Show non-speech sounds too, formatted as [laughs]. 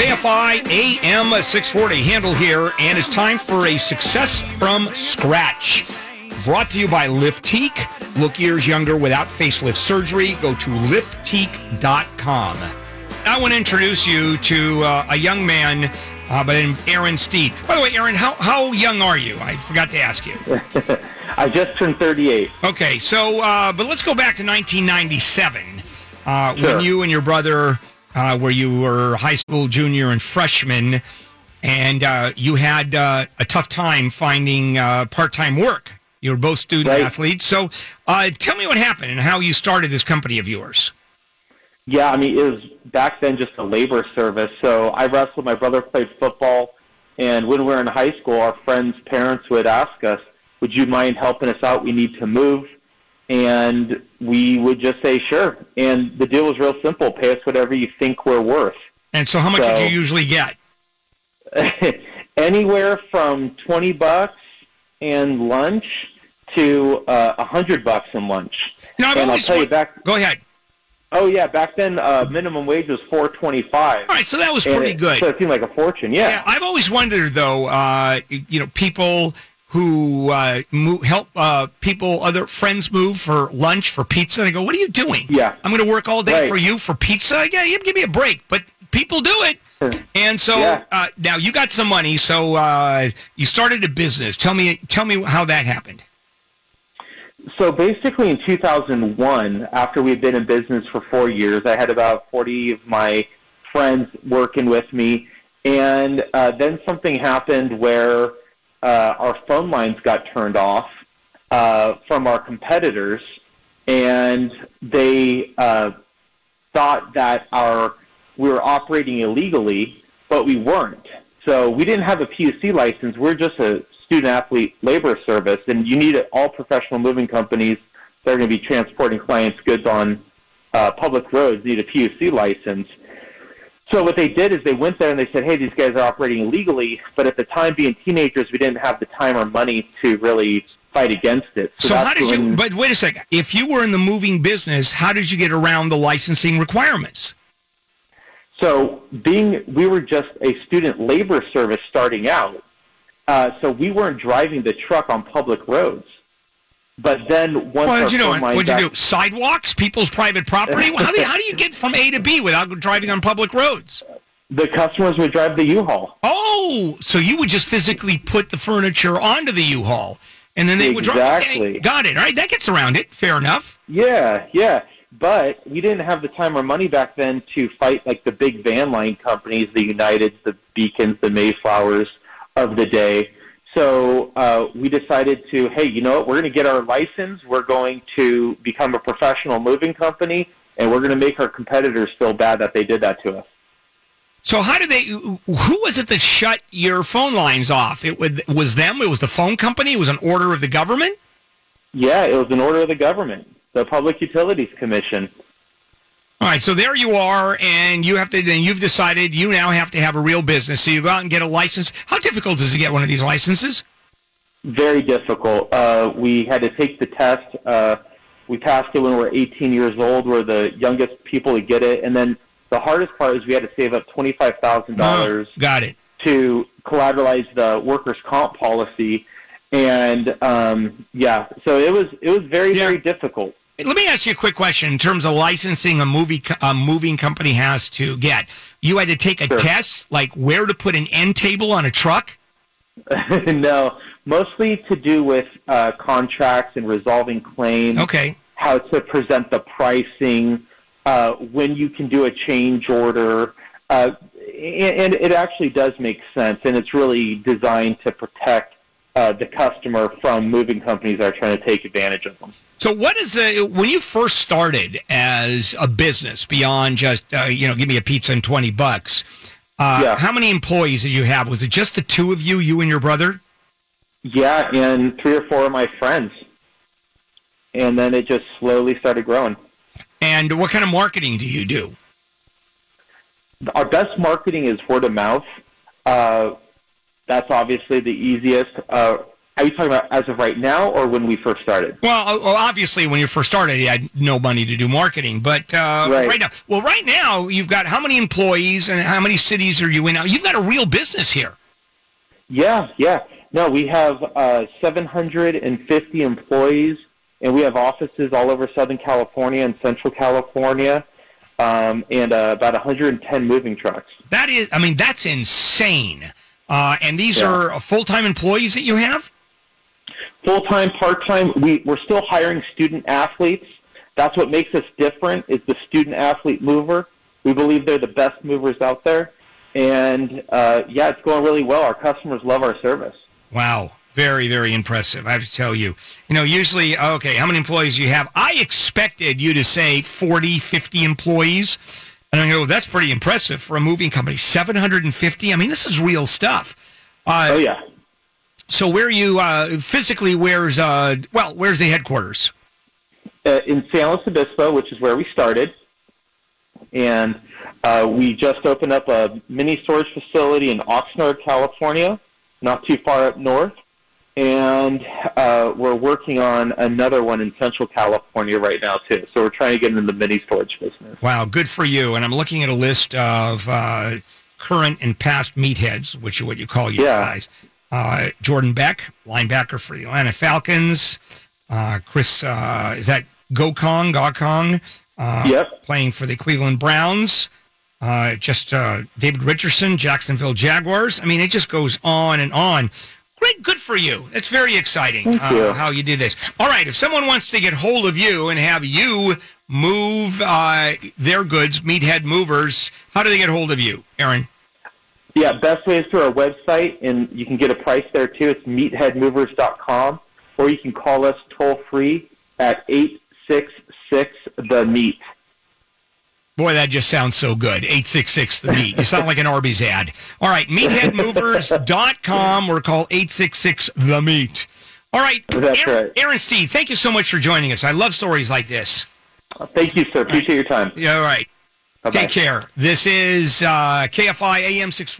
KFI AM 640 Handel here, and it's time for a success from scratch. Brought to you by Liftique. Look years younger without facelift surgery. Go to liftique.com. I want to introduce you to uh, a young man uh, by the Aaron Steed. By the way, Aaron, how, how young are you? I forgot to ask you. [laughs] I just turned 38. Okay, so, uh, but let's go back to 1997 uh, Sure. when you and your brother, uh, where you were high school junior and freshman, and uh, you had uh, a tough time finding uh, part time work. You were both student Right. athletes. So uh, tell me what happened and how you started this company of yours. Yeah, I mean, it was back then just a labor service. So I wrestled. My brother played football. And when we were in high school, our friends' parents would ask us, Would you mind helping us out? We need to move. And we would just say, Sure. And the deal was real simple pay us whatever you think we're worth. And so, how much So- did you usually get? [laughs] Anywhere from 20 bucks and lunch to uh, a 100 bucks and lunch. No, and I'll tell you, back Go ahead. Oh yeah, back then uh, minimum wage was four twenty five. All right, so that was pretty good. So it seemed like a fortune. Yeah. Yeah, I've always wondered though, uh, you know, people who uh, move, help uh, people, other friends move for lunch, for pizza. They go, "What are you doing? Yeah. I'm going to work all day Right. for you for pizza. Yeah, you give me a break." But people do it, and so Yeah. uh, now you got some money, so uh, you started a business. Tell me, tell me how that happened. So basically, in 2001, after we had been in business for four years, I had about 40 of my friends working with me, and uh, then something happened where uh, our phone lines got turned off uh, from our competitors, and they uh, thought that our we were operating illegally, but we weren't. So we didn't have a PUC license. We're just a student athlete labor service, and you need all professional moving companies that are going to be transporting clients' goods on uh, public roads need a PUC license. So what they did is they went there and they said, "Hey, these guys are operating illegally." But at the time, being teenagers, we didn't have the time or money to really fight against it. So, that's how did you? But wait a second. If you were in the moving business, how did you get around the licensing requirements? So, being we were just a student labor service starting out, uh, so we weren't driving the truck on public roads. But then once What did you do? What did you do? Sidewalks, people's private property. How do you, how do you get from A to B without driving on public roads? the customers would drive the U-Haul. Oh, so you would just physically put the furniture onto the U-Haul, and then they would drive. Exactly. Okay, got it. All right, that gets around it. Fair enough. Yeah, yeah. But we didn't have the time or money back then to fight like the big van line companies, the Uniteds, the Bekins, the Mayflowers of the day. So uh, we decided to, hey, you know what? We're going to get our license. We're going to become a professional moving company, and we're going to make our competitors feel bad that they did that to us. So how did they? Who was it that shut your phone lines off? It was, was them. It was the phone company. It was an order of the government. Yeah, it was an order of the government, the Public Utilities Commission. All right, so there you are, and you have to. And you've decided you now have to have a real business. So you go out and get a license. How difficult is it to get one of these licenses? Very difficult. Uh, we had to take the test. Uh, we passed it when we were 18 years old. We're the youngest people to get it. And then the hardest part is we had to save up $25,000 Oh, got it. to collateralize the workers' comp policy. And um, yeah, so it was it was very Yeah. very difficult. Let me ask you a quick question in terms of licensing a movie a moving company has to get. You had to take a Sure. test, like where to put an end table on a truck. [laughs] no, mostly to do with uh, contracts and resolving claims. Okay. how to present the pricing, uh, when you can do a change order. Uh, and, and it actually does make sense, and it's really designed to protect uh, the customer from moving companies that are trying to take advantage of them. So, what is the when you first started as a business beyond just uh, you know give me a pizza and twenty bucks? Uh, Yeah. How many employees did you have? Was it just the two of you, you and your brother? Yeah, and three or four of my friends. And then it just slowly started growing. And what kind of marketing do you do? Our best marketing is word of mouth. That's obviously the easiest. Uh, Are you talking about as of right now or when we first started? Well, well, obviously, when you first started, you had no money to do marketing. But uh, Right. right now, well, right now, you've got how many employees and how many cities are you in now? You've got a real business here. Yeah, yeah. No, we have uh, 750 employees, and we have offices all over Southern California and Central California, um, and uh, about 110 moving trucks. That is, I mean, that's insane. Uh, and these Yeah. are full time employees that you have? Full time, part time. We we're still hiring student athletes. That's what makes us different. Is the student athlete mover. We believe they're the best movers out there, and uh, yeah, it's going really well. Our customers love our service. Wow. Very, very impressive. I have to tell you. You know, usually, okay, how many employees do you have? I expected you to say 40, 50 employees. And I go, that's pretty impressive for a moving company. 750? I mean, this is real stuff. Uh, Oh yeah. So where are you uh, physically? Where's uh, well? Where's the headquarters? uh, in San Luis Obispo, which is where we started, and uh, we just opened up a mini storage facility in Oxnard, California, not too far up north, and uh, we're working on another one in Central California right now too. So we're trying to get into the mini storage business. Wow, good for you. And I'm looking at a list of uh, current and past meatheads, which are what you call you Yeah. guys. Uh, Jordan Beck, linebacker for the Atlanta Falcons. Uh, Chris, uh, is that Gocong, Gocong? Uh, Yep. Playing for the Cleveland Browns. Uh, just uh, David Richardson, Jacksonville Jaguars. I mean, it just goes on and on. Great, good for you. That's very exciting Thank uh, you. how you do this. All right, if someone wants to get hold of you and have you move uh, their goods, Meathead Movers, how do they get hold of you, Aaron? Yeah, best way is through our website, and you can get a price there too. It's meatheadmovers.com, or you can call us toll free at eight six six the meat. Boy, that just sounds so good. 866 The Meat. You sound like an Arby's ad. All right, meatheadmovers.com or call 866 The Meat. All right, That's Aaron, right. Aaron Steed, thank you so much for joining us. I love stories like this. Thank you, sir. Appreciate your time. Yeah, all right. Bye-bye. Take care. This is uh, KFI AM 640.